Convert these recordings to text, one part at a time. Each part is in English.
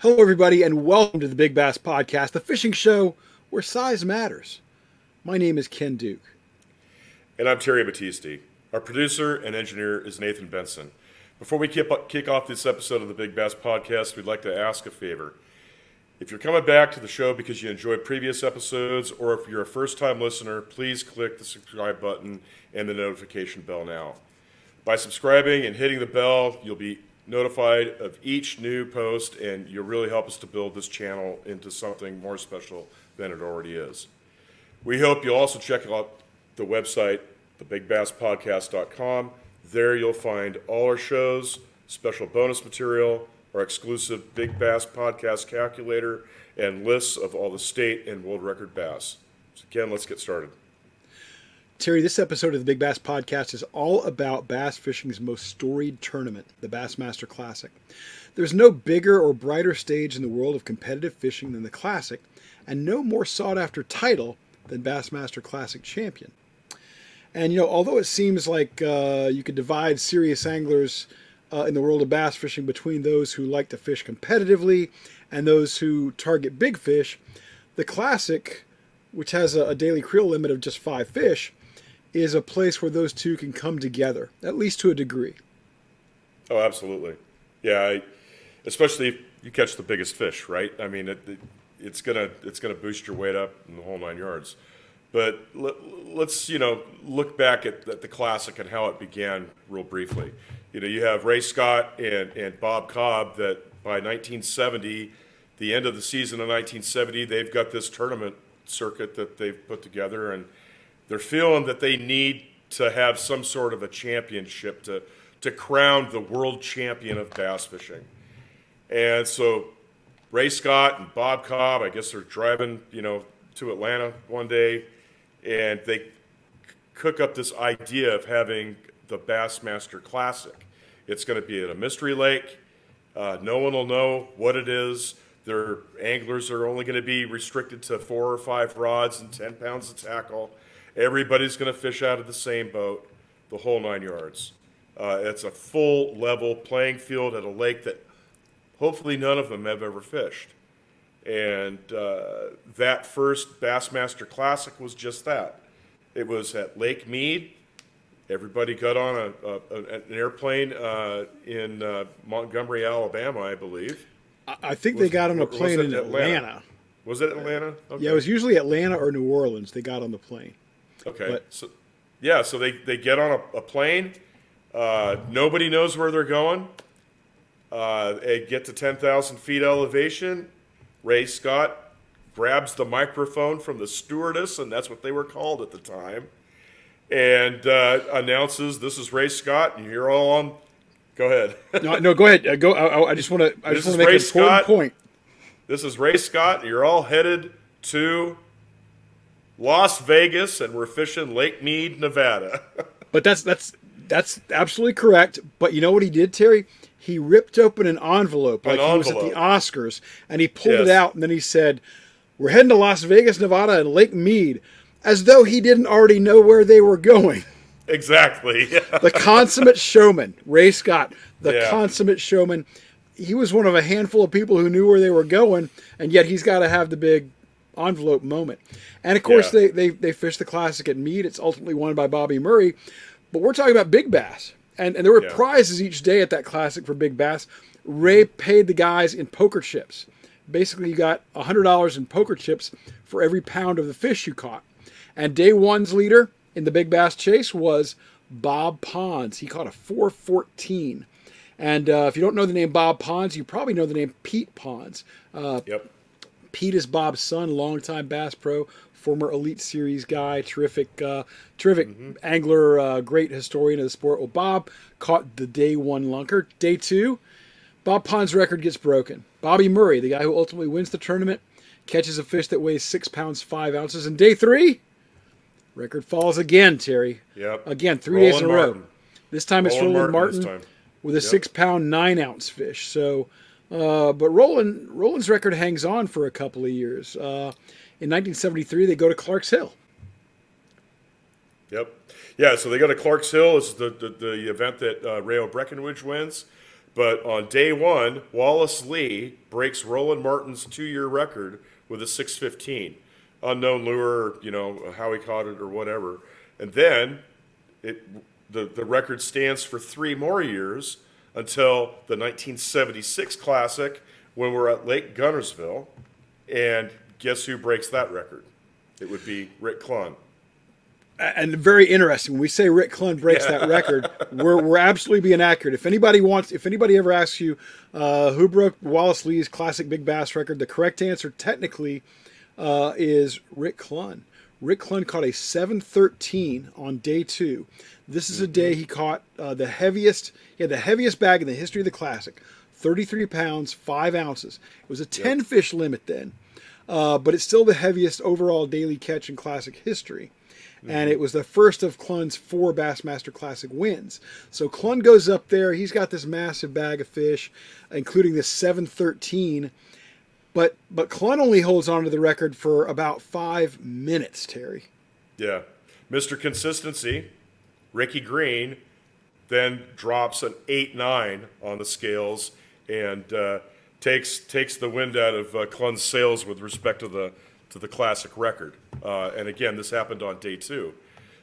Hello, everybody, and welcome to the Big Bass Podcast, the fishing show where size matters. My name is Ken Duke. And I'm Terry Battisti. Our producer and engineer is Nathan Benson. Before we kick off this episode of the Big Bass Podcast, we'd like to ask a favor. If you're coming back to the show because you enjoyed previous episodes, or if you're a first time listener, please click the subscribe button and the notification bell now. By subscribing and hitting the bell, you'll be notified of each new post, and you'll really help us to build this channel into something more special than it already is. We hope you'll also check out the website, thebigBassPodcast.com. There you'll find all our shows, special bonus material, our exclusive Big Bass Podcast calculator, and lists of all the state and world record bass. So again, let's get started. Terry, this episode of the Big Bass Podcast is all about bass fishing's most storied tournament, the Bassmaster Classic. There's no bigger or brighter stage in the world of competitive fishing than the Classic, and no more sought after title than Bassmaster Classic champion. And, you know, although it seems like uh, you could divide serious anglers uh, in the world of bass fishing between those who like to fish competitively and those who target big fish, the Classic, which has a, a daily creel limit of just five fish, is a place where those two can come together, at least to a degree. Oh, absolutely. Yeah, I, especially if you catch the biggest fish, right? I mean, it, it, it's gonna it's gonna boost your weight up in the whole nine yards. But let, us you know look back at, at, the classic and how it began real briefly. You know, you have Ray Scott and, and Bob Cobb that by 1970, the end of the season of 1970, they've got this tournament circuit that they've put together and they're feeling that they need to have some sort of a championship to, to crown the world champion of bass fishing. And so Ray Scott and Bob Cobb, I guess they're driving, you know, to Atlanta one day, and they cook up this idea of having the Bassmaster Classic. It's going to be at a mystery lake. Uh, no one will know what it is. Their anglers are only going to be restricted to four or five rods and 10 pounds of tackle. Everybody's going to fish out of the same boat, the whole nine yards. Uh, it's a full level playing field at a lake that hopefully none of them have ever fished. And uh, that first Bassmaster Classic was just that. It was at Lake Mead. Everybody got on a, a an airplane uh, in uh, Montgomery, Alabama, I believe. I think was, they got on a plane in Atlanta. Atlanta. Was it Atlanta? Okay. Yeah, it was usually Atlanta or New Orleans. They got on the plane. Okay. But, so, yeah, so they, they get on a, a plane. Uh, nobody knows where they're going. Uh, they get to 10,000 feet elevation. Ray Scott grabs the microphone from the stewardess, and that's what they were called at the time, and uh, announces, "This is Ray Scott, and you're all on." Go ahead. no, no, go ahead. Uh, go. I, I, just want to. I this just want to make Ray an important point. This is Ray Scott. You're all headed to Las Vegas, and we're fishing Lake Mead, Nevada. but that's that's that's absolutely correct. But you know what he did, Terry? He ripped open an envelope like an he was at the Oscars, and he pulled yes. it out, and then he said, "We're heading to Las Vegas, Nevada, and Lake Mead," as though he didn't already know where they were going. Exactly. the consummate showman, Ray Scott, the yeah. consummate showman. He was one of a handful of people who knew where they were going, and yet he's got to have the big envelope moment. And of course, yeah. they, they, they fish the classic at Mead. It's ultimately won by Bobby Murray. But we're talking about big bass. And, and there were yeah. prizes each day at that classic for big bass. Ray paid the guys in poker chips. Basically, you got $100 in poker chips for every pound of the fish you caught. And day one's leader in the big bass chase was Bob Ponds. He caught a 414. And uh, if you don't know the name Bob Ponds, you probably know the name Pete Ponds. Uh, yep. Pete is Bob's son, longtime Bass Pro, former Elite Series guy, terrific, uh, terrific mm-hmm. angler, uh, great historian of the sport. Well, Bob caught the day one lunker. Day two, Bob Pond's record gets broken. Bobby Murray, the guy who ultimately wins the tournament, catches a fish that weighs six pounds five ounces. And day three, record falls again. Terry, yep, again three Roland days in a row. This time it's Roland, Martin, Martin with a yep. six pound nine ounce fish. So uh, but Roland Roland's record hangs on for a couple of years. Uh, in 1973, they go to Clark's Hill. Yep. Yeah, so they go to Clark's Hill. This is the, the, the event that uh, Rayo Breckenridge wins. But on day one, Wallace Lee breaks Roland Martin's two-year record with a 615. Unknown lure, you know, how he caught it or whatever. And then it, the, the record stands for three more years until the 1976 Classic when we're at Lake Guntersville. And guess who breaks that record? It would be Rick Clunn and very interesting. When we say Rick Clunn breaks yeah. that record, we're, we're absolutely being accurate. If anybody wants, if anybody ever asks you uh, who broke Wallace Lee's classic big bass record, the correct answer technically uh, is Rick Clunn. Rick Clunn caught a 713 on day two. This is a mm-hmm. day he caught uh, the heaviest. He had the heaviest bag in the history of the classic, 33 pounds, five ounces. It was a 10 yep. fish limit then, uh, but it's still the heaviest overall daily catch in classic history mm-hmm. and it was the first of Clunn's four Bassmaster Classic wins. So Clunn goes up there. He's got this massive bag of fish, including this 713. But but Clunn only holds on to the record for about five minutes, Terry. Yeah. Mr. Consistency, Ricky Green, then drops an 8 9 on the scales and uh, takes, takes the wind out of uh, Clunn's sails with respect to the to the classic record. Uh, and again, this happened on day two.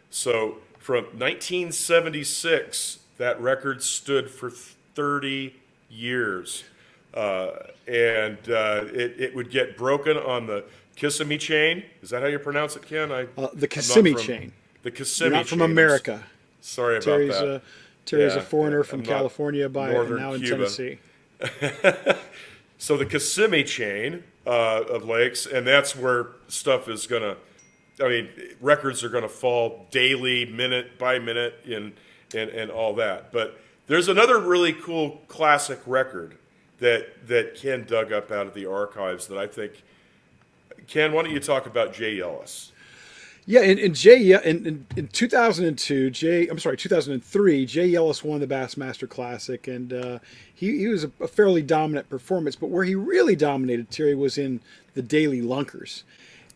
So from 1976, that record stood for 30 years. Uh, and uh, it, it would get broken on the Kissimmee chain. Is that how you pronounce it, Ken? I, uh, the Kissimmee from, chain. The Kissimmee You're not from America. Sorry Terry's about that. A, Terry's yeah, a foreigner from California by now in Cuba. Tennessee. so the Kissimmee chain uh, of lakes, and that's where stuff is going to. I mean, records are going to fall daily, minute by minute, and and and all that. But there's another really cool classic record that that Ken dug up out of the archives that I think. Ken, why don't you talk about Jay Yelas? Yeah, in, in Jay in, in, in 2002, Jay I'm sorry, 2003, Jay Yelas won the Bassmaster Classic, and uh, he, he was a, a, fairly dominant performance. But where he really dominated, Terry, was in the daily lunkers.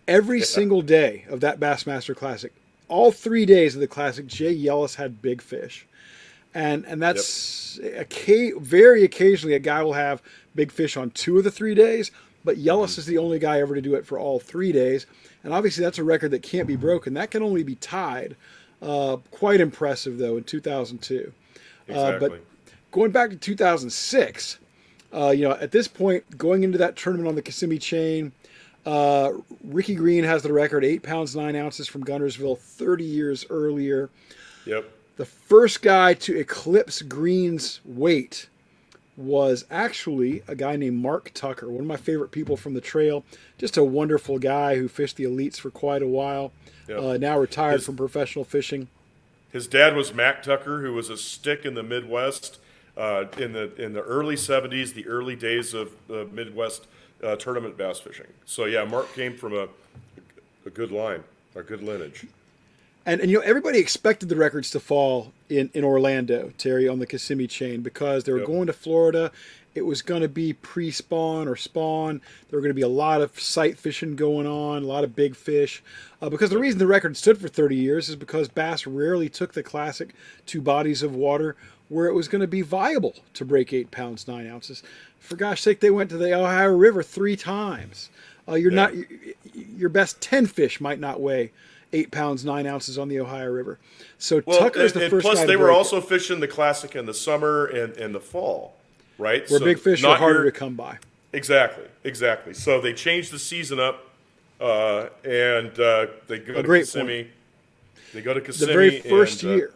Every yeah. single day of that Bassmaster Classic, all three days of the Classic, Jay Yelas had big fish, and and that's yep. a, very occasionally a guy will have big fish on two of the three days. But Yelas mm-hmm. is the only guy ever to do it for all three days. And obviously, that's a record that can't be broken. That can only be tied. Uh, quite impressive, though, in 2002. Exactly. Uh, but going back to 2006, uh, you know, at this point, going into that tournament on the Kissimmee chain, uh, Ricky Green has the record, eight pounds nine ounces from Guntersville, 30 years earlier. Yep. The first guy to eclipse Green's weight was actually a guy named Mark Tucker, one of my favorite people from the trail. Just a wonderful guy who fished the elites for quite a while. Yep. Uh, now retired his, from professional fishing. His dad was Mac Tucker, who was a stick in the Midwest uh, in the in the early '70s, the early days of uh, Midwest tournament bass fishing. So yeah, Mark came from a a good line, a good lineage. And, and you know everybody expected the records to fall in, in Orlando, Terry, on the Kissimmee chain because they were yep. going to Florida. It was going to be pre-spawn or spawn. There were going to be a lot of sight fishing going on, a lot of big fish. Uh, because the reason the record stood for 30 years is because bass rarely took the classic two bodies of water where it was going to be viable to break eight pounds nine ounces. For gosh sake, they went to the Ohio River three times. Uh, you're yeah. not your best 10 fish might not weigh eight pounds nine ounces on the Ohio River. So well, Tucker's the first. Plus, they were also it. fishing the classic in the summer and, and the fall, right? Where so big fish are harder your, to come by. Exactly, exactly. So they changed the season up, uh, and uh, they go a to Kissimmee. Point. They go to Kissimmee. The very first and, uh, year.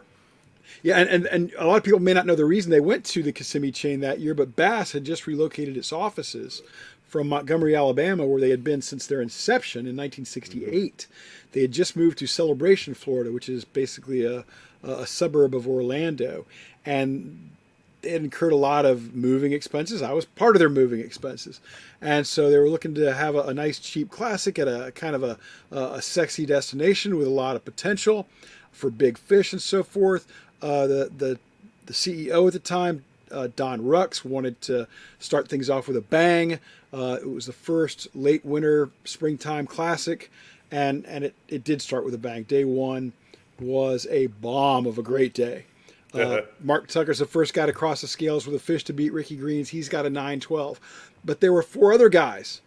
Yeah, and, and, and a lot of people may not know the reason they went to the Kissimmee chain that year, but Bass had just relocated its offices from Montgomery, Alabama, where they had been since their inception in 1968. They had just moved to Celebration, Florida, which is basically a, a suburb of Orlando. And they had incurred a lot of moving expenses. I was part of their moving expenses. And so they were looking to have a, a nice, cheap classic at a kind of a, a, sexy destination with a lot of potential for big fish and so forth. Uh, the, the, the CEO at the time, uh, Don Rucks, wanted to start things off with a bang. Uh, it was the first late winter, springtime classic and and it, it did start with a bang. Day one was a bomb of a great day. Uh, Mark Tucker's the first guy to cross the scales with a fish to beat Ricky Green's. He's got a 912. But there were four other guys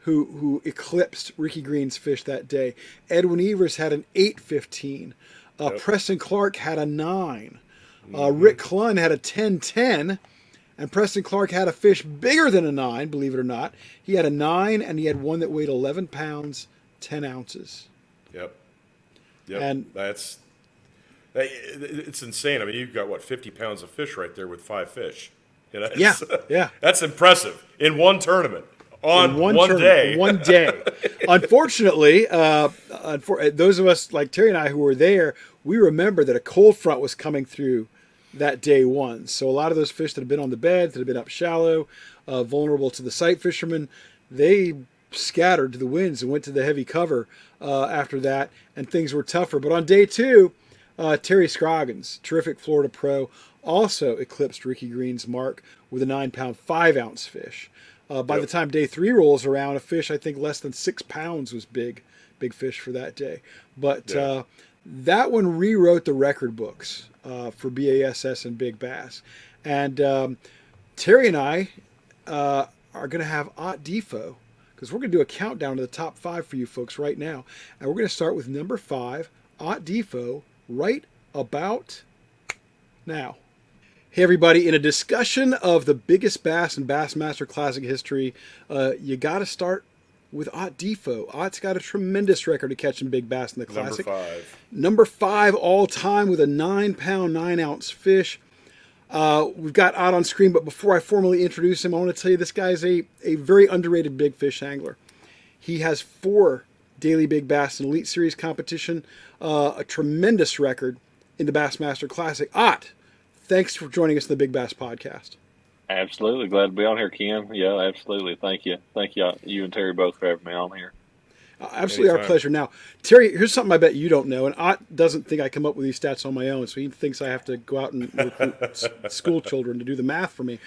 who who eclipsed Ricky Green's fish that day. Edwin Evers had an 815. Uh, yep. Preston Clark had a 9. Uh, mm-hmm. Rick Clunn had a 1010. And Preston Clark had a fish bigger than a 9, believe it or not. He had a 9 and he had one that weighed 11 pounds, 10 ounces. Yep. Yep. And that's it's insane. I mean, you've got what 50 pounds of fish right there with five fish. You know, yeah, yeah. That's impressive in one tournament on one, one day. One day. Unfortunately, uh, unfor- those of us like Terry and I who were there, we remember that a cold front was coming through that day one. So a lot of those fish that had been on the bed, that had been up shallow, uh, vulnerable to the sight fishermen, they scattered to the winds and went to the heavy cover uh, after that, and things were tougher. But on day two, uh, Terry Scroggins, terrific Florida pro, also eclipsed Ricky Green's mark with a nine pound, five ounce fish. Uh, by yep. the time day three rolls around, a fish I think less than six pounds was big, big fish for that day. But yeah. uh, that one rewrote the record books uh, for BASS and Big Bass. And um, Terry and I uh, are going to have Ott DeFoe because we're going to do a countdown to the top five for you folks right now. And we're going to start with number five, Ott DeFoe, right about now. Hey, everybody, in a discussion of the biggest bass in Bassmaster Classic history, uh, you got to start with Ott DeFoe. Ott's got a tremendous record of catching big bass in the Classic. Number five. Number five all time with a nine pound, nine ounce fish. Uh, we've got Ott on screen, but before I formally introduce him, I want to tell you this guy is a, a very underrated big fish angler. He has four daily big bass in Elite Series competition, uh, a tremendous record in the Bassmaster Classic. Ott, thanks for joining us in the Big Bass Podcast. Absolutely. Glad to be on here, Ken. Yeah, absolutely. Thank you. Thank you, you and Terry both for having me on here. Absolutely Anytime. our pleasure. Now, Terry, here's something I bet you don't know, and Ott doesn't think I come up with these stats on my own, so he thinks I have to go out and recruit school children to do the math for me.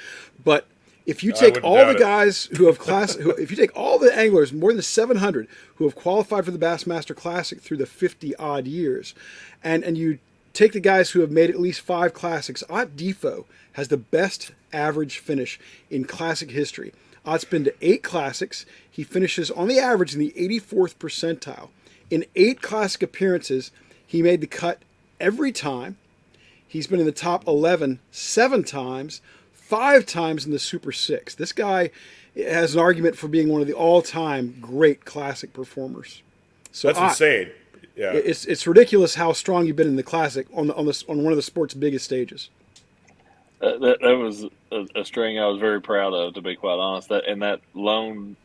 But if you take all the guys who have class, who, if you take all the anglers, more than 700 who have qualified for the Bassmaster Classic through the 50 odd years, and and you Take the guys who have made at least five classics. Ott DeFoe has the best average finish in classic history. Ott's been to eight classics. He finishes on the average in the 84th percentile. In eight classic appearances, he made the cut every time. He's been in the top 11 seven times, five times in the Super Six. This guy has an argument for being one of the all time great classic performers. So That's Ott, insane. Yeah. It's it's ridiculous how strong you've been in the classic on the, on this on one of the sport's biggest stages. Uh, that that was a, a, string I was very proud of, to be quite honest. That and that lone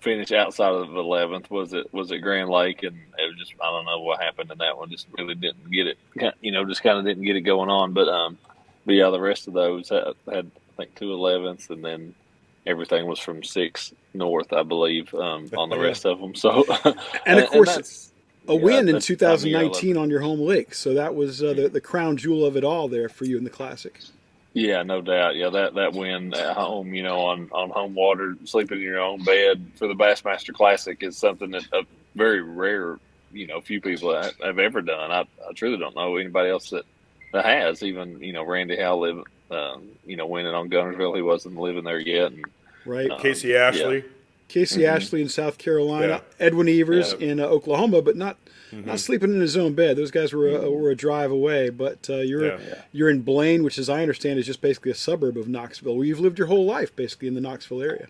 finish outside of eleventh was it was at Grand Lake, and it was just I don't know what happened in that one. Just really didn't get it, you know, just kind of didn't get it going on. But um, but yeah, the rest of those had, had I think two elevenths, and then everything was from six north, I believe, um, on the rest of them. So and of course. And a yeah, win in 2019 on your home lake. So that was uh, the, the crown jewel of it all there for you in the classic. Yeah, no doubt. Yeah, that that win at home, you know, on on home water, sleeping in your own bed for the Bassmaster Classic is something that a very rare, you know, few people have ever done. I, I truly don't know anybody else that that has. Even you know, Randy Howell lived, um, you know, winning on Guntersville. He wasn't living there yet, and right. Um, Casey Ashley. Yeah. Casey mm-hmm. Ashley in South Carolina, yeah. Edwin Evers yeah. in uh, Oklahoma, but not mm-hmm. not sleeping in his own bed. Those guys were uh, were a drive away. But uh, you're yeah. you're in Blaine, which, as I understand, is just basically a suburb of Knoxville, where you've lived your whole life basically in the Knoxville area.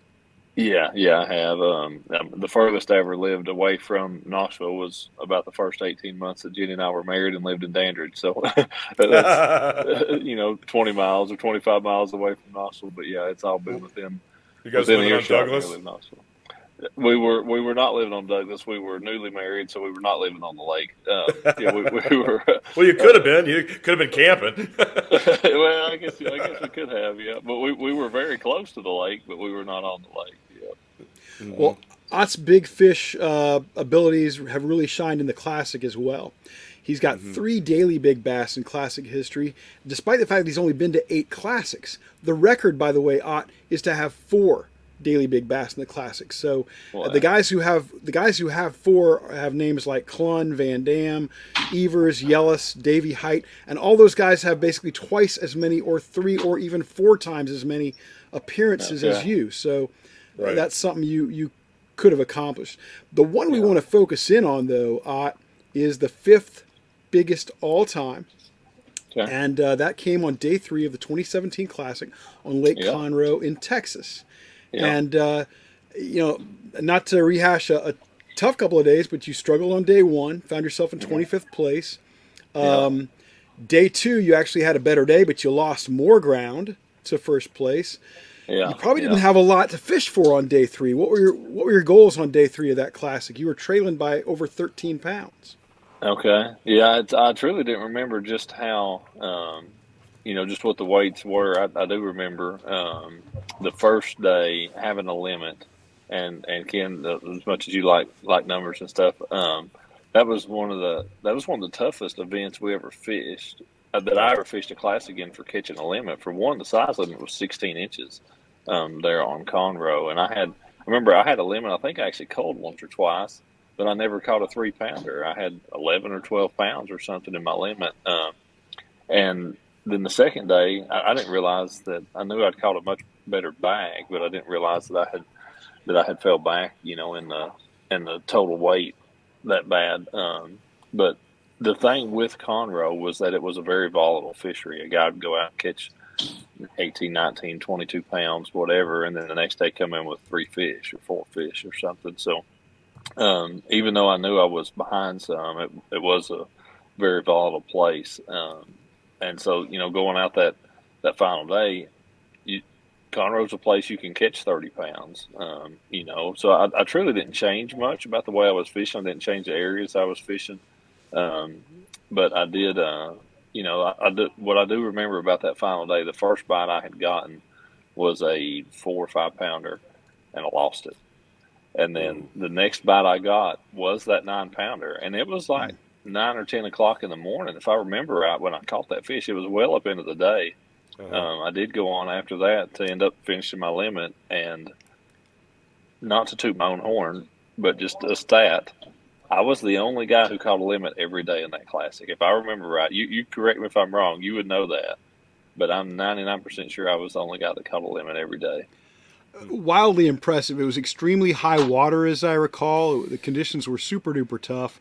Yeah, yeah, I have. Um, um the furthest I ever lived away from Knoxville was about the first 18 months that Jenny and I were married and lived in Dandridge. So that's, you know, 20 miles or 25 miles away from Knoxville. But yeah, it's all been within. You guys living on Douglas? We were we were not living on Douglas. We were newly married, so we were not living on the lake. Uh, yeah, we, we, were. well, you could have been. You could have been camping. well, I guess I guess we could have. Yeah, but we, we were very close to the lake, but we were not on the lake. Yeah. Mm-hmm. Well, Ott's big fish uh, abilities have really shined in the classic as well. He's got mm-hmm. three daily big bass in classic history, despite the fact that he's only been to eight classics. The record, by the way, Ott, is to have four daily big bass in the classic. So the guys who have the guys who have four have names like Clunn, Van Dam, Evers, Yelas, Davy Hite, and all those guys have basically twice as many, or three, or even four times as many appearances okay. as you. So right. that's something you you could have accomplished. The one yeah. we want to focus in on though uh, is the fifth biggest all time. Okay. And uh, that came on day three of the 2017 Classic on Lake yep. Conroe in Texas. And, uh, you know, not to rehash a, a, tough couple of days, but you struggled on day one, found yourself in 25th mm-hmm. place. Um, yep. Day two, you actually had a better day, but you lost more ground to first place. Yeah, you probably didn't have a lot to fish for on day three. What were your What were your goals on day three of that classic? You were trailing by over 13 pounds. Okay. Yeah, I truly didn't remember just how, um, you know, just what the weights were. I, I do remember um, the first day having a limit, and and Ken, as much as you like like numbers and stuff, um, that was one of the that was one of the toughest events we ever fished uh, that I ever fished a class again for catching a limit. For one, the size limit was 16 inches um, there on Conroe, and I had I remember I had a limit. I think I actually called once or twice but I never caught a three pounder. I had 11 or 12 pounds or something in my limit. Um, and then the second day, I, I, didn't realize that I knew I'd caught a much better bag, but I didn't realize that I had that I had fell back, you know, in the in the total weight that bad. Um, but the thing with Conroe was that it was a very volatile fishery. A guy would go out and catch 18, 19, 22 pounds, whatever, and then the next day come in with three fish or four fish or something. So um, even though I knew I was behind some, it, it was a very volatile place. Um, and so, you know, going out that, that final day, you, Conroe's a place you can catch 30 pounds, um, you know. So I, I, truly didn't change much about the way I was fishing. I didn't change the areas I was fishing. Um, but I did, uh, you know, I, I did, what I do remember about that final day, the first bite I had gotten was a four or five pounder, and I lost it. And then the next bite I got was that nine pounder, and it was like nine or ten o'clock in the morning, if I remember right. When I caught that fish, it was well up into the day. Uh-huh. Um, I did go on after that to end up finishing my limit, and not to toot my own horn, but just a stat. I was the only guy who caught a limit every day in that classic. If I remember right, you, you correct me if I'm wrong. You would know that, but I'm 99% sure I was the only guy that caught a limit every day wildly impressive. It was extremely high water, as I recall. The conditions were super duper tough.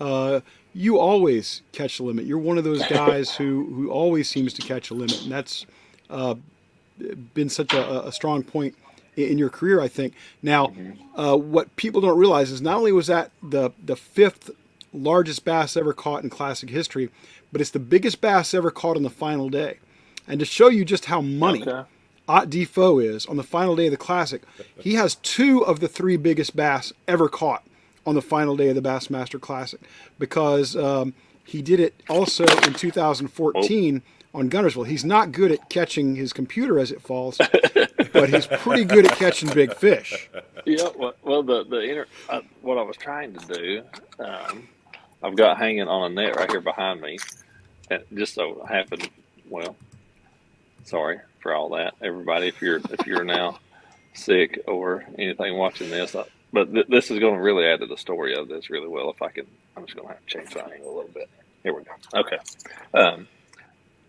Uh, you always catch the limit. You're one of those guys who, who always seems to catch a limit, and that's uh, been such a, a, strong point in your career, I think. Now, uh, what people don't realize is not only was that the the fifth largest bass ever caught in classic history, but it's the biggest bass ever caught on the final day. And to show you just how money. Okay Ott DeFoe is on the final day of the Classic. He has two of the three biggest bass ever caught on the final day of the Bassmaster Classic because um, he did it also in 2014 on Guntersville. He's not good at catching his computer as it falls, but he's pretty good at catching big fish. Yeah, well, well the the inter, uh, what I was trying to do, um, I've got hanging on a net right here behind me. and just so happened, well, sorry, for all that, everybody. If you're if you're now sick or anything watching this, uh, but th- this is going to really add to the story of this really well. If I can, I'm just going to have to change the angle a little bit. Here we go. Okay, um,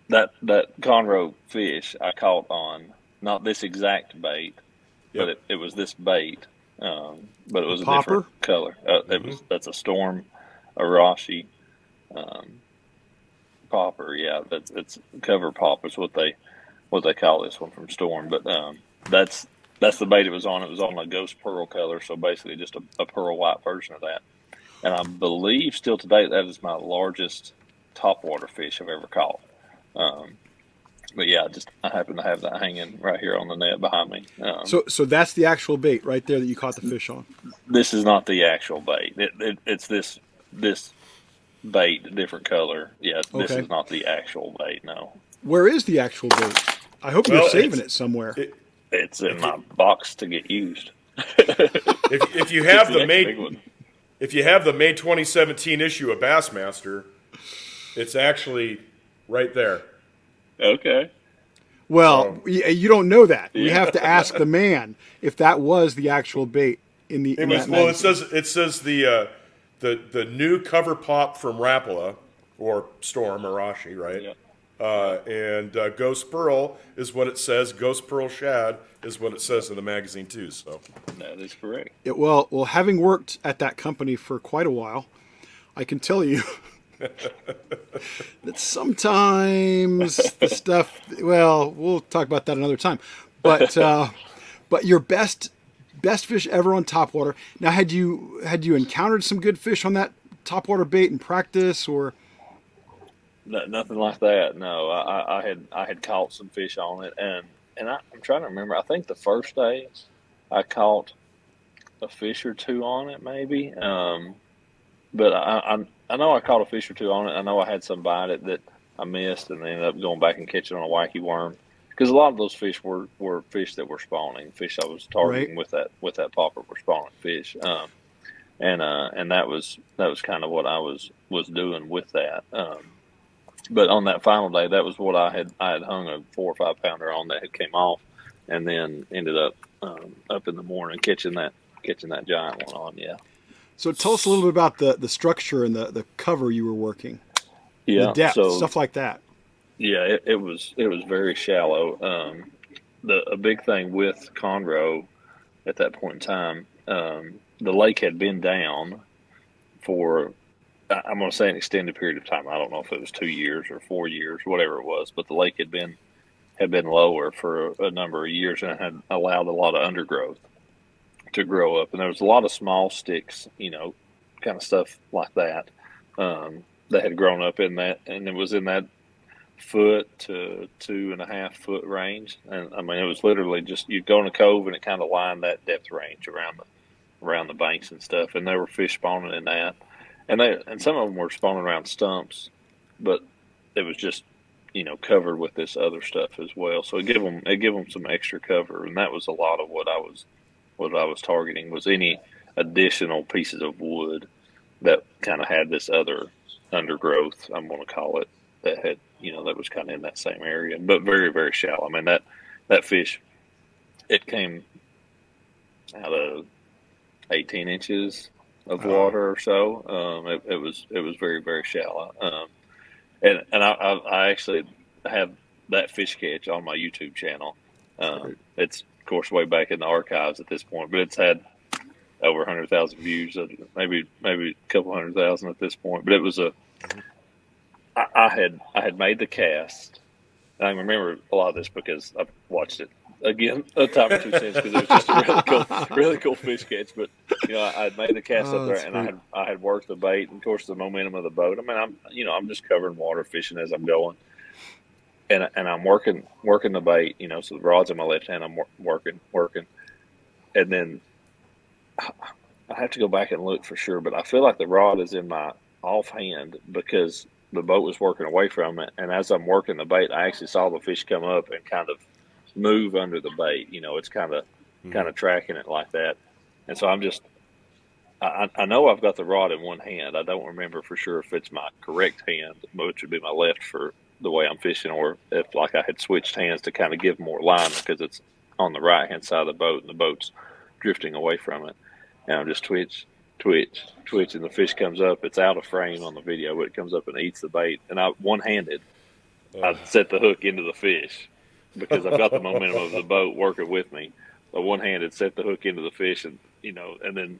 that that Conroe fish I caught on not this exact bait, yep. but it, it, was this bait. Um, but it was a, a different color. Uh, mm-hmm. It was that's a storm, arashi, um, popper. Yeah, that's it's cover pop is what they what they call this one from Storm, but um, that's that's the bait it was on. It was on a ghost pearl color, so basically just a, a pearl white version of that. And I believe still today that is my largest topwater fish I've ever caught. Um, but yeah, just I happen to have that hanging right here on the net behind me. Um, so, so that's the actual bait right there that you caught the fish on. This is not the actual bait. It, it, it's this this bait, different color. Yeah, this okay. is not the actual bait. No. Where is the actual bait? I hope well, you're saving it somewhere. It, it's in my box to get used. if, if you have the, the May, if you have the May 2017 issue of Bassmaster, it's actually right there. Okay. Well, um, you don't know that. Yeah. We have to ask the man if that was the actual bait in the. In was, well, it says it says the uh, the the new cover pop from Rapala or Storm Arashi, right? Yeah. Uh, and uh, Ghost Pearl is what it says. Ghost Pearl Shad is what it says in the magazine too. So that is correct. It, well, well, having worked at that company for quite a while, I can tell you that sometimes the stuff. Well, we'll talk about that another time. But uh, but your best best fish ever on topwater. Now, had you had you encountered some good fish on that topwater bait in practice, or no, nothing like that? No, I, I, had I had caught some fish on it, and and I, I'm trying to remember. I think the first day I caught a fish or two on it, maybe. Um, but I, I I know I caught a fish or two on it. I know I had some bite it that I missed, and ended up going back and catching on a wacky worm because a lot of those fish were, were fish that were spawning. Fish I was targeting right. with that with that popper were spawning fish, um, and uh, and that was that was kind of what I was was doing with that. Um, but on that final day, that was what I had I had hung a four or five pounder on that had came off, and then ended up um, up in the morning catching that catching that giant one on. Yeah. So tell us a little bit about the the structure and the the cover you were working. Yeah, the depth, so, stuff like that. Yeah, it, it, was it was very shallow. Um, the a big thing with Conroe at that point in time, um, the lake had been down for I'm going to say an extended period of time. I don't know if it was two years or four years, whatever it was, but the lake had been had been lower for a, number of years and had allowed a lot of undergrowth to grow up, and there was a lot of small sticks, you know, kind of stuff like that um, that had grown up in that, and it was in that foot to two and a half foot range. And I mean, it was literally just you'd go in a cove and it kind of lined that depth range around the around the banks and stuff. And there were fish spawning in that, and they and some of them were spawning around stumps, but it was just you know covered with this other stuff as well. So it give them it give them some extra cover, and that was a lot of what I was what I was targeting was any additional pieces of wood that kind of had this other undergrowth. I'm going to call it that had you know that was kind of in that same area, but very very shallow. I mean that that fish, it came out of 18 inches of water or so. Um, it, it, was it was very very shallow, um, and and I, I, I, actually have that fish catch on my YouTube channel. Um, it's of course, way back in the archives at this point, but it's had over 100,000 views, uh, maybe maybe a couple hundred thousand at this point. But it was a, I, I had I had made the cast. I remember a lot of this because I've watched it again a time or two since because it was just a really cool, really cool fish catch. But you know, I had made the cast oh, up there, and I had I had worked the bait, and of course the momentum of the boat. I mean, I'm you know I'm just covering water fishing as I'm going, and and I'm working working the bait, you know, so the rod's in my left hand. I'm working working, and then I have to go back and look for sure, but I feel like the rod is in my off hand because the boat was working away from it, and as I'm working the bait, I actually saw the fish come up and kind of move under the bait. You know, it's kind of mm-hmm. kind of tracking it like that, and so I'm just. I, I know I've got the rod in one hand. I don't remember for sure if it's my correct hand, which would be my left for the way I'm fishing, or if like I had switched hands to kind of give more line because it's on the right hand side of the boat and the boat's drifting away from it. And I'm just twitch, twitch, twitch, and the fish comes up. It's out of frame on the video, but it comes up and eats the bait. And I one handed, I set the hook into the fish because I've got the momentum of the boat working with me. So one handed set the hook into the fish, and you know, and then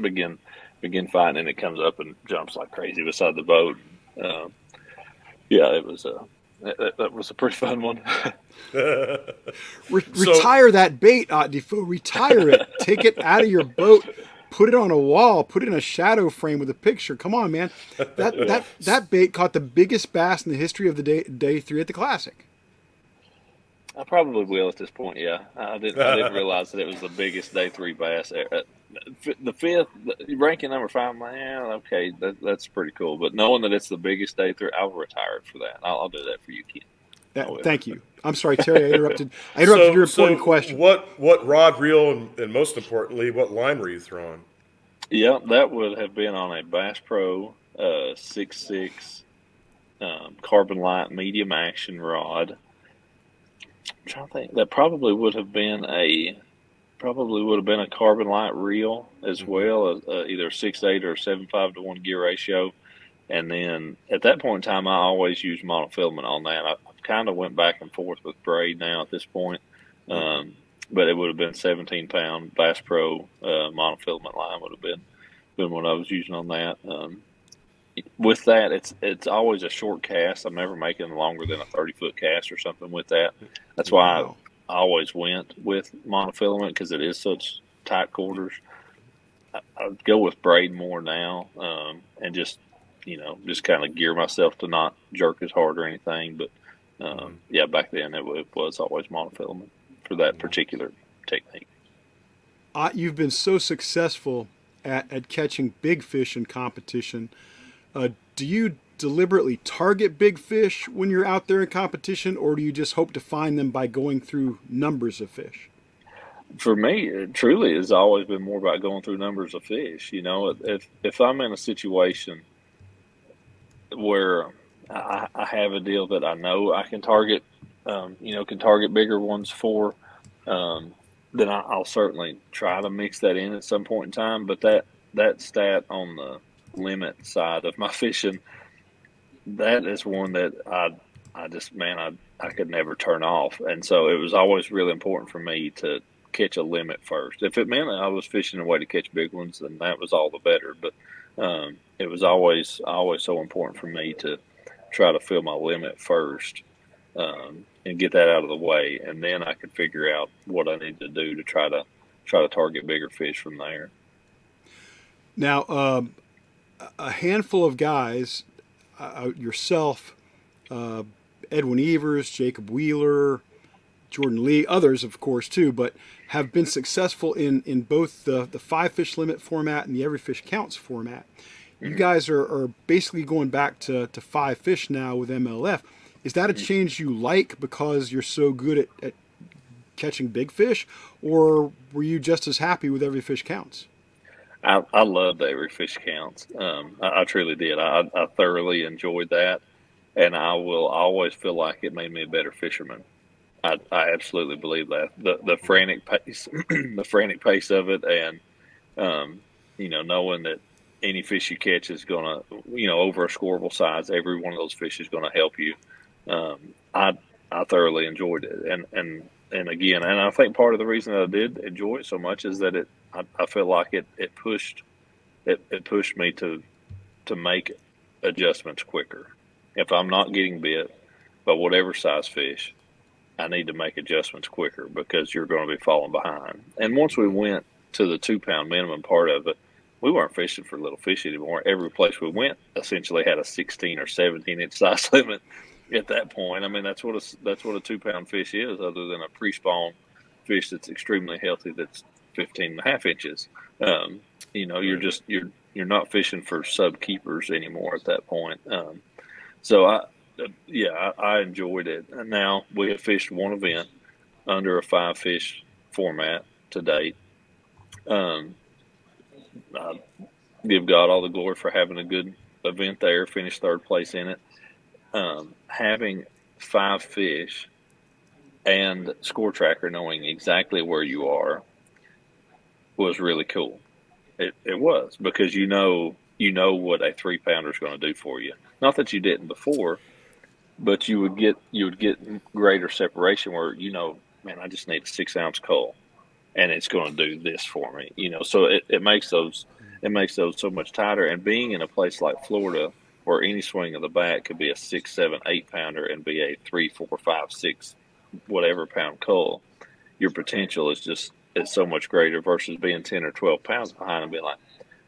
begin begin fighting, and it comes up and jumps like crazy beside the boat. Um, yeah, it was a that, that was a pretty fun one. Re- so, retire that bait, uh, DeFoe. Retire it. Take it out of your boat. Put it on a wall. Put it in a shadow frame with a picture. Come on, man. That that that bait caught the biggest bass in the history of the day day three at the Classic. I probably will at this point. Yeah, I didn't. I didn't realize that it was the biggest day three bass. The fifth ranking number five. Man, okay, that, that's pretty cool. But knowing that it's the biggest day three, I'll retire for that. I'll, I'll do that for you, Ken. That, thank you. I'm sorry, Terry. I interrupted. I interrupted so, your important so question. What what rod reel and, and, most importantly, what line were you throwing? Yeah, that would have been on a Bass Pro uh, six six um, carbon light medium action rod I'm trying to think. That probably would have been a probably would have been a carbon light reel as mm-hmm. well, uh, either six eight or seven five to one gear ratio. And then at that point in time, I always used monofilament on that. I, I kind of went back and forth with braid now at this point, mm-hmm. um, but it would have been 17 pound Bass Pro uh, monofilament line would have been been what I was using on that. Um, with that, it's it's always a short cast. I'm never making longer than a 30 foot cast or something with that. That's why wow. I always went with monofilament because it is such tight quarters. I, I'd go with braid more now, um, and just you know just kind of gear myself to not jerk as hard or anything. But um, mm-hmm. yeah, back then it, it, was always monofilament for that particular technique. Uh, you've been so successful at, at catching big fish in competition. Uh, do you deliberately target big fish when you're out there in competition, or do you just hope to find them by going through numbers of fish? For me, it truly has always been more about going through numbers of fish. You know, if if I'm in a situation where I, I have a deal that I know I can target, um, you know, can target bigger ones for, um, then I, will certainly try to mix that in at some point in time. But that that stat on the limit side of my fishing that is one that I I just man I I could never turn off, and so it was always really important for me to catch a limit first. If it meant I was fishing a way to catch big ones, then that was all the better. But um, it was always always so important for me to try to fill my limit first um, and get that out of the way, and then I could figure out what I need to do to try to try to target bigger fish from there. Now, um, a handful of guys uh, yourself, uh, Edwin Evers, Jacob Wheeler, Jordan Lee, others, of course, too, but have been successful in, in both the, the five fish limit format and the every fish counts format. You mm-hmm. guys are, are basically going back to, to five fish now with MLF. Is that a mm-hmm. change you like because you're so good at, at catching big fish, or were you just as happy with every fish counts? I, I loved every fish counts. Um, I, I, truly did. I, I thoroughly enjoyed that, and I will always feel like it made me a better fisherman. I, I absolutely believe that the the frantic pace, the frantic pace of it, and um, you know, knowing that any fish you catch is going to, you know, over a scoreable size, every one of those fish is going to help you. Um, I I thoroughly enjoyed it, and and and again, and I think part of the reason that I did enjoy it so much is that it I, I feel like it, it pushed it, it pushed me to to make adjustments quicker. If I'm not getting bit by whatever size fish, I need to make adjustments quicker because you're going to be falling behind. And once we went to the two pound minimum part of it, we weren't fishing for little fish anymore. Every place we went essentially had a 16 or 17 inch size limit at that point. I mean, that's what a, that's what a two pound fish is, other than a pre spawn fish that's extremely healthy that's 15 and a half inches. Um, you know, you're just you're you're not fishing for sub keepers anymore at that point. Um, so I, uh, yeah, I, I, enjoyed it. And now we have fished one event under a five fish format to date. Um, I give God all the glory for having a good event there. Finished third place in it. Um, having five fish and score tracker knowing exactly where you are was really cool. It, it was because you know you know what a three pounder is going to do for you. Not that you didn't before, but you would get you would get greater separation where you know, man, I just need a six ounce cull, and it's going to do this for me. You know, so it, it makes those it makes those so much tighter. And being in a place like Florida, where any swing of the bat could be a six, seven, eight pounder and be a three, four, five, six, whatever pound cull, your potential is just is so much greater versus being 10 or 12 pounds behind and being like,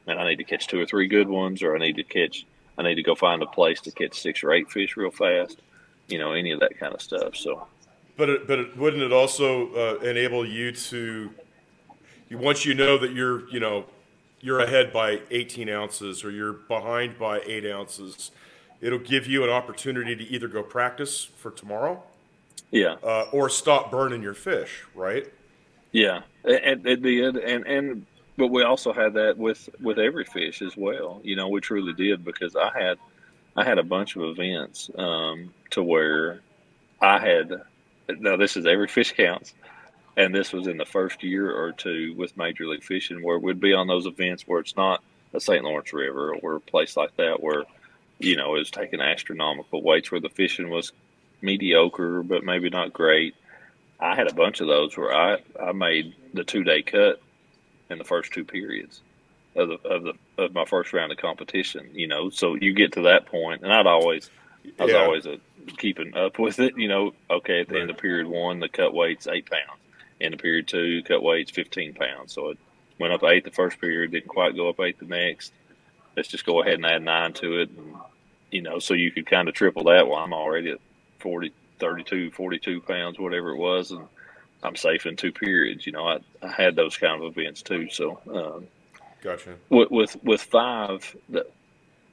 man, I need to catch two or three good ones, or I need to catch, I need to go find a place to catch six or eight fish real fast, you know, any of that kind of stuff. So, but it, but it, wouldn't it also uh, enable you to, once you know that you're, you know, you're ahead by 18 ounces or you're behind by eight ounces, it'll give you an opportunity to either go practice for tomorrow, yeah, uh, or stop burning your fish, right? Yeah, it, it did, and and but we also had that with with every fish as well. You know, we truly did because I had I had a bunch of events um, to where I had now this is every fish counts, and this was in the first year or two with Major League Fishing, where we'd be on those events where it's not a St. Lawrence River or a place like that where you know it was taking astronomical weights, where the fishing was mediocre but maybe not great. I had a bunch of those where I I made the two day cut in the first two periods of the of the of my first round of competition. You know, so you get to that point, and I'd always I was yeah. always a, keeping up with it. You know, okay, at the right. end of period one, the cut weight's eight pounds. In the period two, cut weight's fifteen pounds. So it went up eight the first period, didn't quite go up eight the next. Let's just go ahead and add nine to it, and, you know, so you could kind of triple that. While I'm already at 40, 32, 42 pounds, whatever it was, and I'm safe in two periods. You know, I, I had those kind of events too. So, um, gotcha. With with, with five, the,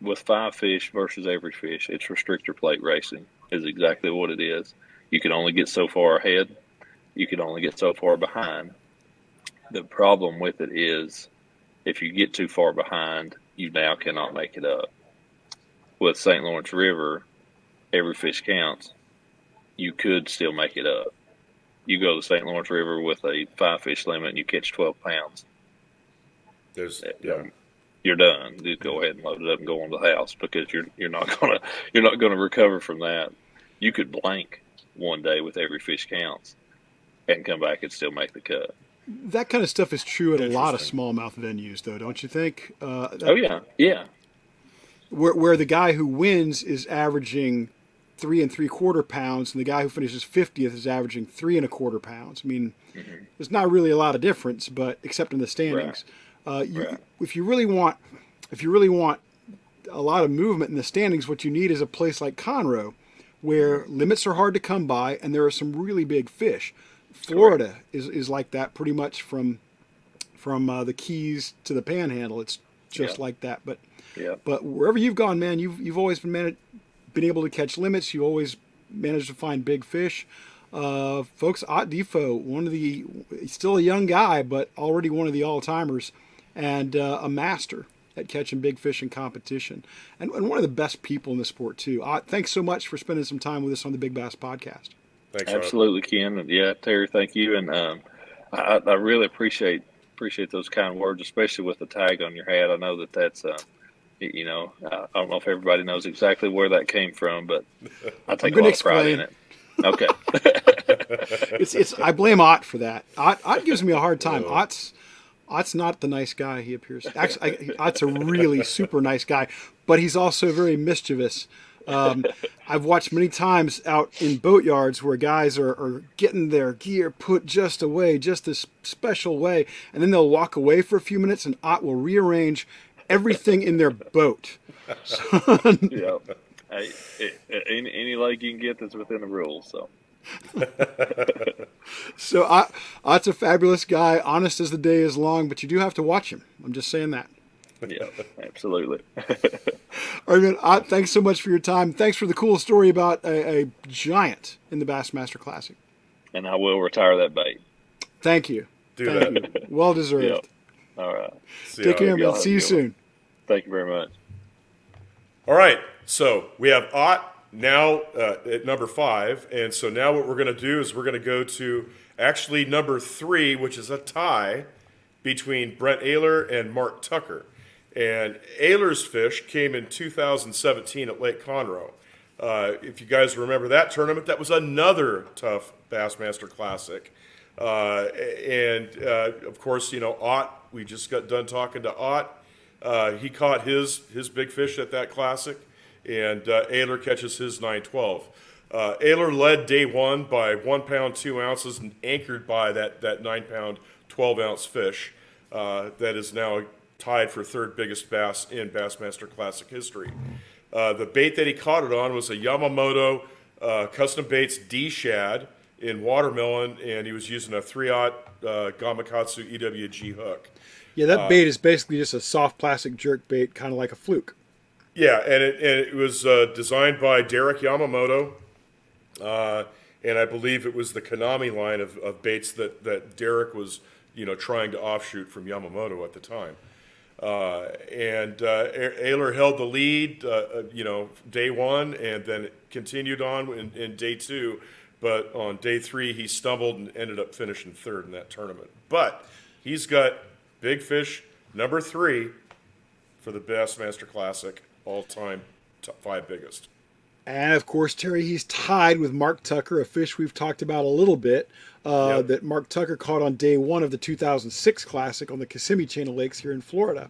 with five fish versus every fish, it's restrictor plate racing is exactly what it is. You can only get so far ahead. You can only get so far behind. The problem with it is if you get too far behind, you now cannot make it up. With St. Lawrence River, every fish counts. You could still make it up. You go to the St. Lawrence River with a five fish limit and you catch 12 pounds. There's, yeah you're done. Just go ahead and load it up and go on to the house because you're you're not gonna you're not gonna recover from that. You could blank one day with every fish counts and come back and still make the cut. That kind of stuff is true at a lot of smallmouth venues, though, don't you think? Uh, that, oh yeah, yeah. Where where the guy who wins is averaging three and three quarter pounds, and the guy who finishes fiftieth is averaging three and a quarter pounds. I mean, mm-hmm. there's not really a lot of difference, but except in the standings. Right. Uh, you, right. If you really want, if you really want a lot of movement in the standings, what you need is a place like Conroe, where limits are hard to come by and there are some really big fish. Florida is, is like that pretty much from from uh, the Keys to the Panhandle. It's just yeah. like that. But yeah. but wherever you've gone, man, you've you've always been managed, been able to catch limits. You always managed to find big fish. Uh, folks, Ott DeFoe, one of the still a young guy, but already one of the all timers and uh, a master at catching big fish in competition, and, and, one of the best people in the sport too. Uh, thanks so much for spending some time with us on the Big Bass Podcast. Thanks, Absolutely, Ken. Yeah, Terry, thank you, and um, I, I, really appreciate appreciate those kind words, especially with the tag on your hat. I know that that's. Uh, you know, I don't know if everybody knows exactly where that came from, but I take a lot of pride in it. Okay. it's it's I blame Ott for that. Ott, Ott gives me a hard time. Oh. Ott's Ott's not the nice guy he appears. Actually, I, Ott's a really super nice guy, but he's also very mischievous. Um, I've watched many times out in boat yards where guys are, are, getting their gear put just away, just this special way, and then they'll walk away for a few minutes, and Ott will rearrange everything in their boat. So, yeah, hey, any, any leg you can get that's within the rules. So so I, Ott's a fabulous guy, honest as the day is long, but you do have to watch him. I'm just saying that. Yeah, absolutely. All right, man. Ott, thanks so much for your time. Thanks for the cool story about a, a giant in the Bassmaster Classic. And I will retire that bait. Thank you. Do Thank that. You. Well deserved. Yep. All right. See Take care, man. See you soon. Thank you very much. All right. So we have Ott now uh, at number five. And so now what we're going to do is we're going to go to actually number three, which is a tie between Brent Ehrler and Mark Tucker. And Ehrler's fish came in 2017 at Lake Conroe. Uh, if you guys remember that tournament, that was another tough Bassmaster Classic. Uh, and uh, of course, you know, Ott, we just got done talking to Ott. Uh, he caught his, his big fish at that classic and uh, Ehrler catches his 912. Uh, Ehrler led day one by one pound, two ounces, and anchored by that, that nine pound, 12 ounce fish uh, that is now tied for third biggest bass in Bassmaster Classic history. Uh, the bait that he caught it on was a Yamamoto uh, Custom Baits D Shad in watermelon, and he was using a 3 aught Gamakatsu EWG hook. Yeah, that bait is basically just a soft plastic jerk bait, kind of like a fluke. Yeah, and it, and it was uh, designed by Derek Yamamoto, uh, and I believe it was the Konami line of, of baits that, that Derek was you know trying to offshoot from Yamamoto at the time. Uh, and uh, Ehrler held the lead, uh, uh, you know, day one, and then it continued on in, in day two. but on day three he stumbled and ended up finishing third in that tournament. But he's got big fish number three for the Bassmaster Classic all time, top five biggest. And of course, Terry, he's tied with Mark Tucker, a fish we've talked about a little bit, uh, yep. that Mark Tucker caught on day one of the 2006 Classic on the Kissimmee Chain of Lakes here in Florida.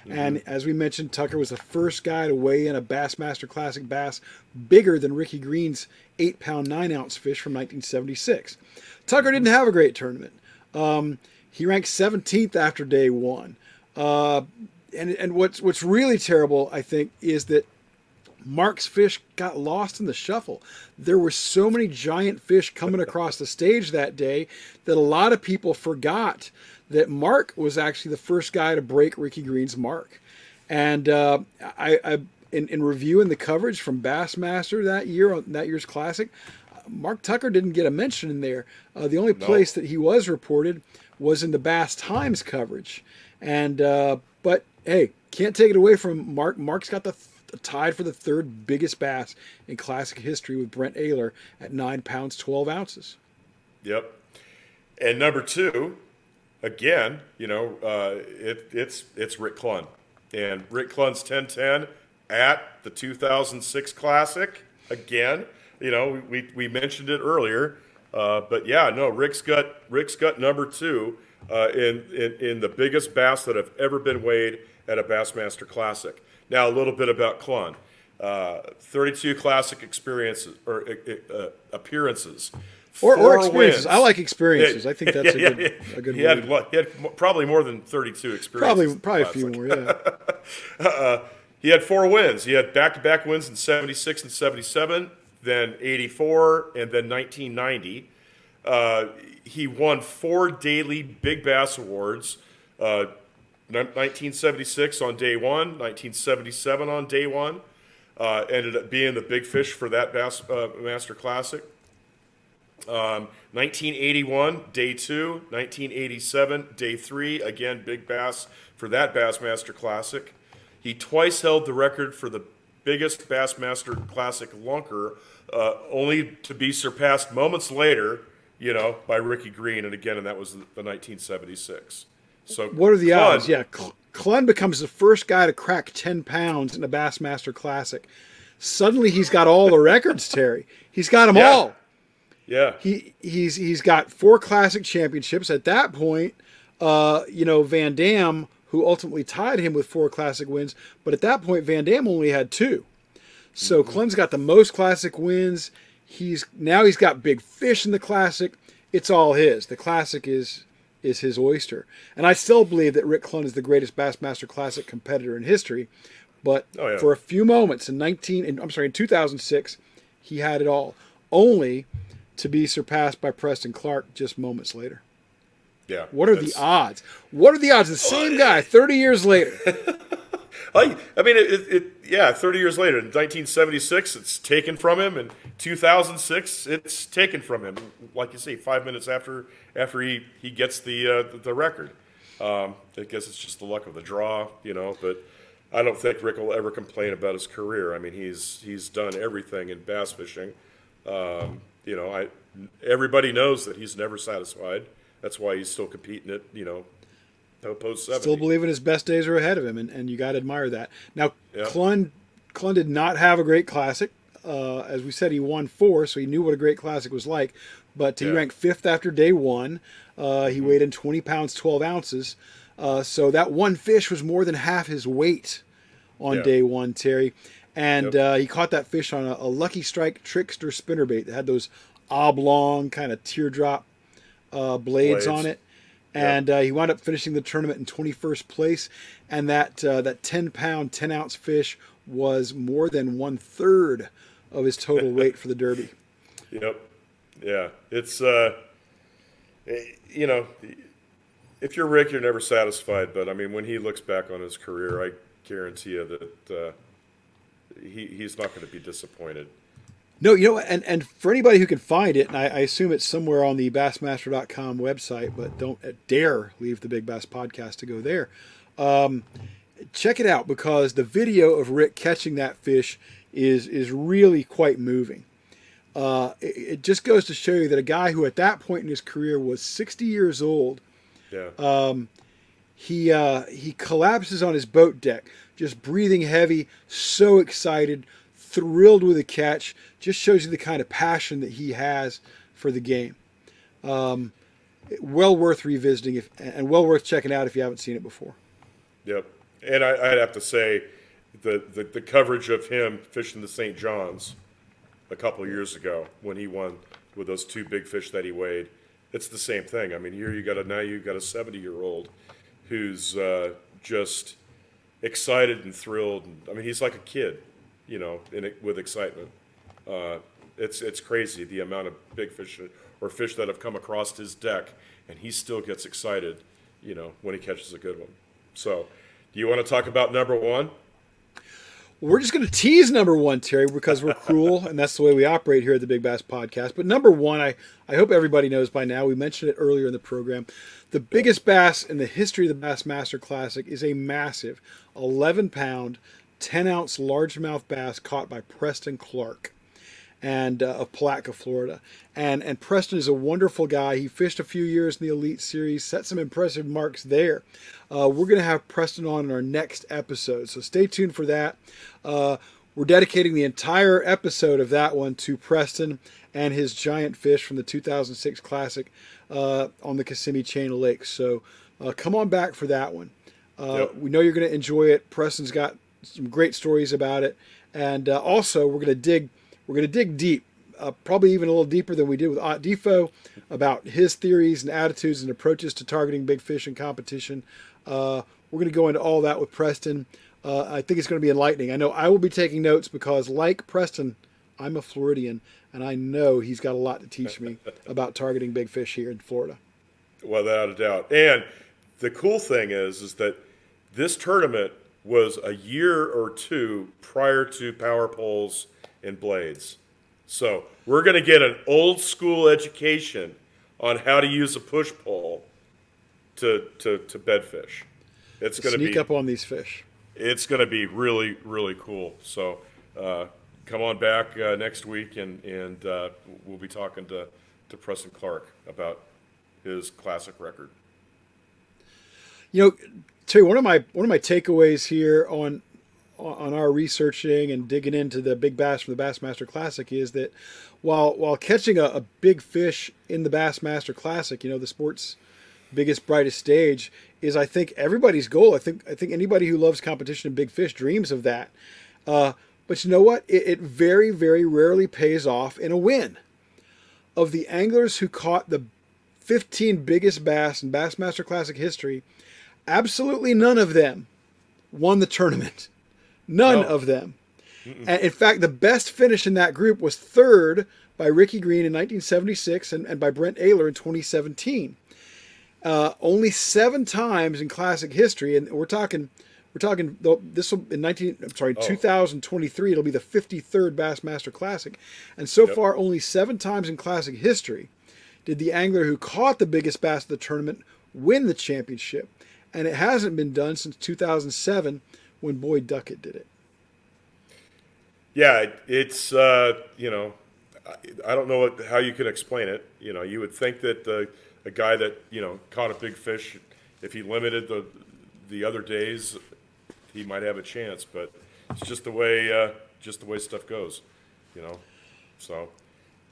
Mm-hmm. And as we mentioned, Tucker was the first guy to weigh in a Bassmaster Classic bass bigger than Ricky Green's 8 pound 9 ounce fish from 1976. Tucker didn't have a great tournament. Um, he ranked 17th after day one. Uh, and and what's what's really terrible, I think, is that Mark's fish got lost in the shuffle. There were so many giant fish coming across the stage that day that a lot of people forgot that Mark was actually the first guy to break Ricky Green's mark. And uh, I, I in, in, reviewing the coverage from Bassmaster that year on that year's classic, Mark Tucker didn't get a mention in there. Uh, the only no. place that he was reported was in the Bass Times coverage. And uh, but hey, can't take it away from Mark. Mark's got the tied for the third biggest bass in classic history with Brent Ehrler at nine pounds twelve ounces. Yep. And number two, again, you know, uh, it, it's it's Rick Clunn, and Rick Clunn's ten ten at the 2006 Classic again. You know, we we mentioned it earlier, uh, but yeah, no, Rick's got Rick's got number two uh, in, in in the biggest bass that have ever been weighed at a Bassmaster Classic. Now, a little bit about Clunn. Uh, 32 classic experiences or uh, uh appearances. Or, or experiences. Wins. I like experiences. I think that's yeah, a good, yeah, a good he had, he had probably more than 32 experiences. Probably, probably a few more, yeah. uh, he had four wins. He had back to back wins in 76 and 77, then 84, and then 1990. Uh, he won four daily Big Bass Awards. Uh, 1976 on day one, 1977 on day one. Uh, ended up being the big fish for that Bass uh, Master Classic. Um, 1981, day two. 1987, day three. Again, big bass for that Bassmaster Classic. He twice held the record for the biggest Bassmaster Classic lunker, uh, only to be surpassed moments later, you know, by Ricky Green. And again, and that was the, the 1976. So what are the Clunn, odds? Yeah, Clunn becomes the first guy to crack 10 pounds in a Bassmaster Classic. Suddenly, he's got all the records, Terry. He's got them yeah. all. Yeah. He he's he's got four classic championships. At that point, uh, you know, Van Dam, who ultimately tied him with four classic wins, but at that point Van Dam only had two. So mm-hmm. Clunn's got the most classic wins. He's now he's got big fish in the classic. It's all his. The classic is is his oyster. And I still believe that Rick Clunn is the greatest Bassmaster Classic competitor in history. But oh, yeah. for a few moments in 19 in, I'm sorry, in 2006, he had it all. Only to be surpassed by Preston Clark just moments later. Yeah. What are the odds? What are the odds? The same guy, 30 years later. I, I mean, it, it, yeah, 30 years later, in 1976, it's taken from him, and 2006, it's taken from him. Like you say, five minutes after after he, he gets the uh, the record. Um, I guess it's just the luck of the draw, you know. But I don't think Rick will ever complain about his career. I mean, he's he's done everything in bass fishing. Um, you know, I everybody knows that he's never satisfied. That's why he's still competing at you know post seventy. Still believing his best days are ahead of him, and, and you got to admire that. Now, yep. Clunn Clunn did not have a great classic. Uh, as we said, he won four, so he knew what a great classic was like. But he yeah. ranked fifth after day one. Uh, he mm-hmm. weighed in 20 pounds 12 ounces. Uh, so that one fish was more than half his weight on yeah. day one, Terry. And yep. uh, he caught that fish on a, a, Luck-E-Strike Trickster spinnerbait that had those oblong kind of teardrop uh, blades, blades, on it. And yep. Uh, he wound up finishing the tournament in 21st place. And that uh, that 10 pound, 10 ounce fish was more than one third of his total weight for the Derby. Yep. Yeah. It's, uh, eh, you know, if you're Rick, you're never satisfied. But I mean, when he looks back on his career, I guarantee you that uh, he, he's not going to be disappointed. No, you know, and, and for anybody who can find it, and I, I assume it's somewhere on the Bassmaster.com website, but don't dare leave the Big Bass podcast to go there. Um, check it out because the video of Rick catching that fish is is really quite moving. uh, it, it, just goes to show you that a guy who at that point in his career was 60 years old, yeah. um, he uh, he collapses on his boat deck, just breathing heavy, so excited, thrilled with a catch. Just shows you the kind of passion that he has for the game. Um, well worth revisiting if, and well worth checking out if you haven't seen it before. Yep, and I, would have to say the, the, the coverage of him fishing the St. John's a couple years ago when he won with those two big fish that he weighed. It's the same thing. I mean, here you got a now you got a 70 year old who's uh, just excited and thrilled. I mean, he's like a kid, you know, in with excitement. Uh, it's it's crazy the amount of big fish or fish that have come across his deck, and he still gets excited, you know, when he catches a good one. So, do you want to talk about number one? We're just going to tease number one, Terry, because we're cruel, and that's the way we operate here at the Big Bass Podcast. But number one, I, I hope everybody knows by now, we mentioned it earlier in the program. The biggest bass in the history of the Bassmaster Classic is a massive 11 pound, 10 ounce largemouth bass caught by Preston Clark and uh, of Palatka, Florida. And and Preston is a wonderful guy. He fished a few years in the Elite Series, set some impressive marks there. Uh, we're going to have Preston on in our next episode, so stay tuned for that. Uh, we're dedicating the entire episode of that one to Preston and his giant fish from the 2006 Classic uh, on the Kissimmee Chain of Lakes. So uh, come on back for that one. Uh, yep. We know you're going to enjoy it. Preston's got some great stories about it, and also we're going to dig we're going to dig deep, uh, probably even a little deeper than we did with Ott DeFoe, about his theories and attitudes and approaches to targeting big fish in competition. Uh, we're going to go into all that with Preston. Uh, I think it's going to be enlightening. I know I will be taking notes because, like Preston, I'm a Floridian, and I know he's got a lot to teach me about targeting big fish here in Florida. Without a doubt. And the cool thing is, is that this tournament was a year or two prior to Power Poles and blades. So we're going to get an old school education on how to use a push pole to to, to bed fish. It's going to sneak be, up on these fish. It's going to be really really cool. So uh, come on back uh, next week and and uh, we'll be talking to to Preston Clark about his classic record. You know, Terry, one of my one of my takeaways here on on our researching and digging into the big bass from the Bassmaster Classic is that while while catching a, a, big fish in the Bassmaster Classic, you know, the sport's biggest brightest stage is I think everybody's goal. I think I think anybody who loves competition and big fish dreams of that. Uh, but you know what? It, it very very rarely pays off in a win. Of the anglers who caught the 15 biggest bass in Bassmaster Classic history, absolutely none of them won the tournament. None no. of them. And in fact, the best finish in that group was third by Ricky Green in 1976 and, and by Brent Ehrler in 2017. Uh, only seven times in classic history, and we're talking, we're talking. This will in 19. I'm sorry, oh. 2023. It'll be the 53rd Bassmaster Classic, and so yep. far only seven times in classic history did the angler who caught the biggest bass of the tournament win the championship, and it hasn't been done since 2007 when Boyd Duckett did it. Yeah, it's uh, you know, I, don't know what, how you can explain it. You know, you would think that the a guy that you know caught a big fish, if he limited the the other days, he might have a chance. But it's just the way uh, just the way stuff goes, you know. So,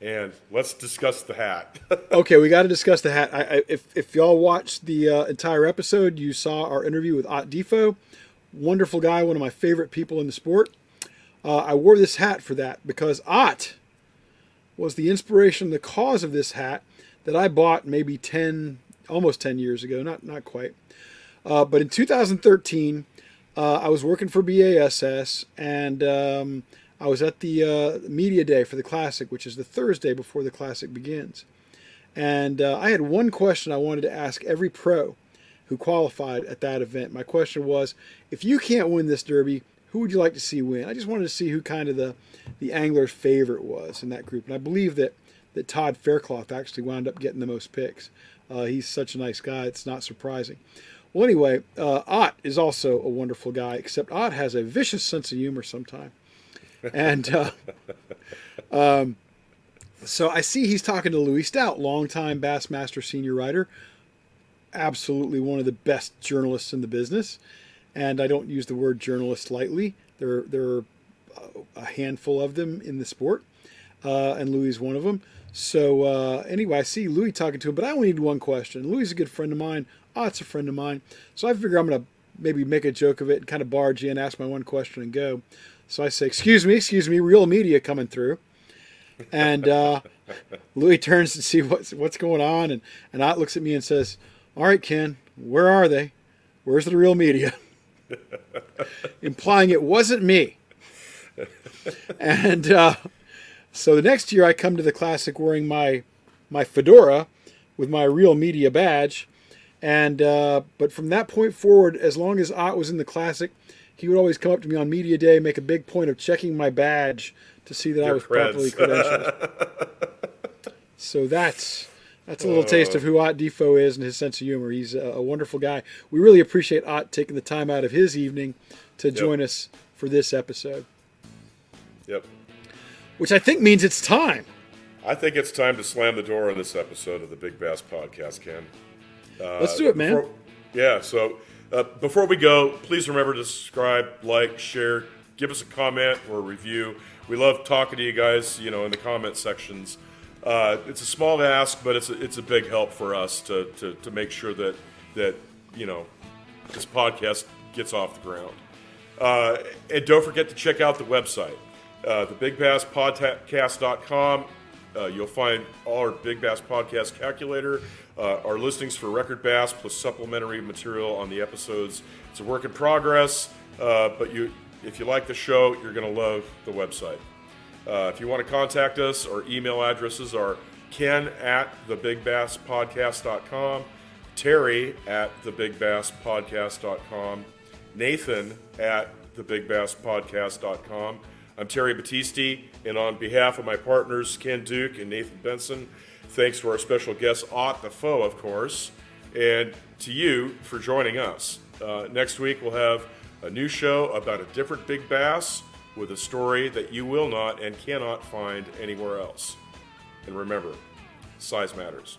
and let's discuss the hat. okay, we got to discuss the hat. I, I, if if y'all watched the uh, entire episode, you saw our interview with Ott DeFoe wonderful guy, one of my favorite people in the sport. Uh, I wore this hat for that because Ott was the inspiration, the cause of this hat that I bought maybe 10, almost 10 years ago, not, not quite. Uh, but in 2013, uh, I was working for BASS and um, I was at the uh, media day for the Classic, which is the Thursday before the Classic begins. And uh, I had one question I wanted to ask every pro who qualified at that event. My question was, if you can't win this derby, who would you like to see win? I just wanted to see who kind of the the angler's favorite was in that group, and I believe that that Todd Faircloth actually wound up getting the most picks. Uh, he's such a nice guy; it's not surprising. Well, anyway, uh, Ott is also a wonderful guy, except Ott has a vicious sense of humor sometimes. And uh, um, So I see he's talking to Louis Stout, longtime Bassmaster senior writer, absolutely one of the best journalists in the business. And I don't use the word journalist lightly. There, there are a handful of them in the sport, uh, and Louis is one of them. So uh, anyway, I see Louis talking to him, but I only need one question. Louis is a good friend of mine. Ott's a friend of mine. So I figure I'm going to maybe make a joke of it and kind of barge in, ask my one question, and go. So I say, "Excuse me, excuse me, real media coming through." And uh, Louis turns to see what's what's going on, and and Ott looks at me and says, "All right, Ken, where are they? Where's the real media?" Implying it wasn't me. and uh, so the next year, I come to the classic wearing my my fedora with my real media badge, and uh, but from that point forward, as long as Ott was in the classic, he would always come up to me on media day, make a big point of checking my badge to see that Your I was creds. properly credentialed. so that's that's a little taste of who Ott DeFoe is and his sense of humor. He's a, a, wonderful guy. We really appreciate Ott taking the time out of his evening to yep. join us for this episode. Yep. Which I think means it's time. I think it's time to slam the door on this episode of the Big Bass Podcast, Ken. Uh, Let's do it, man. Before, yeah, so uh, before we go, please remember to subscribe, like, share, give us a comment or a review. We love talking to you guys, you know, in the comment sections. Uh, it's a small ask, but it's a, it's a big help for us to, to, to make sure that that you know this podcast gets off the ground. Uh, and don't forget to check out the website, uh, thebigbasspodcast.com. Uh, you'll find our Big Bass Podcast calculator, uh, our listings for record bass, plus supplementary material on the episodes. It's a work in progress, uh, but you, if you like the show, you're going to love the website. Uh, if you want to contact us, our email addresses are ken at thebigbasspodcast.com, terry at thebigbasspodcast.com, nathan at thebigbasspodcast.com. I'm Terry Battisti, and on behalf of my partners, Ken Duke and Nathan Benson, thanks to our special guest, Ott DeFoe, of course, and to you for joining us. Uh, next week, we'll have a new show about a different big bass with a story that you will not and cannot find anywhere else. And remember, size matters.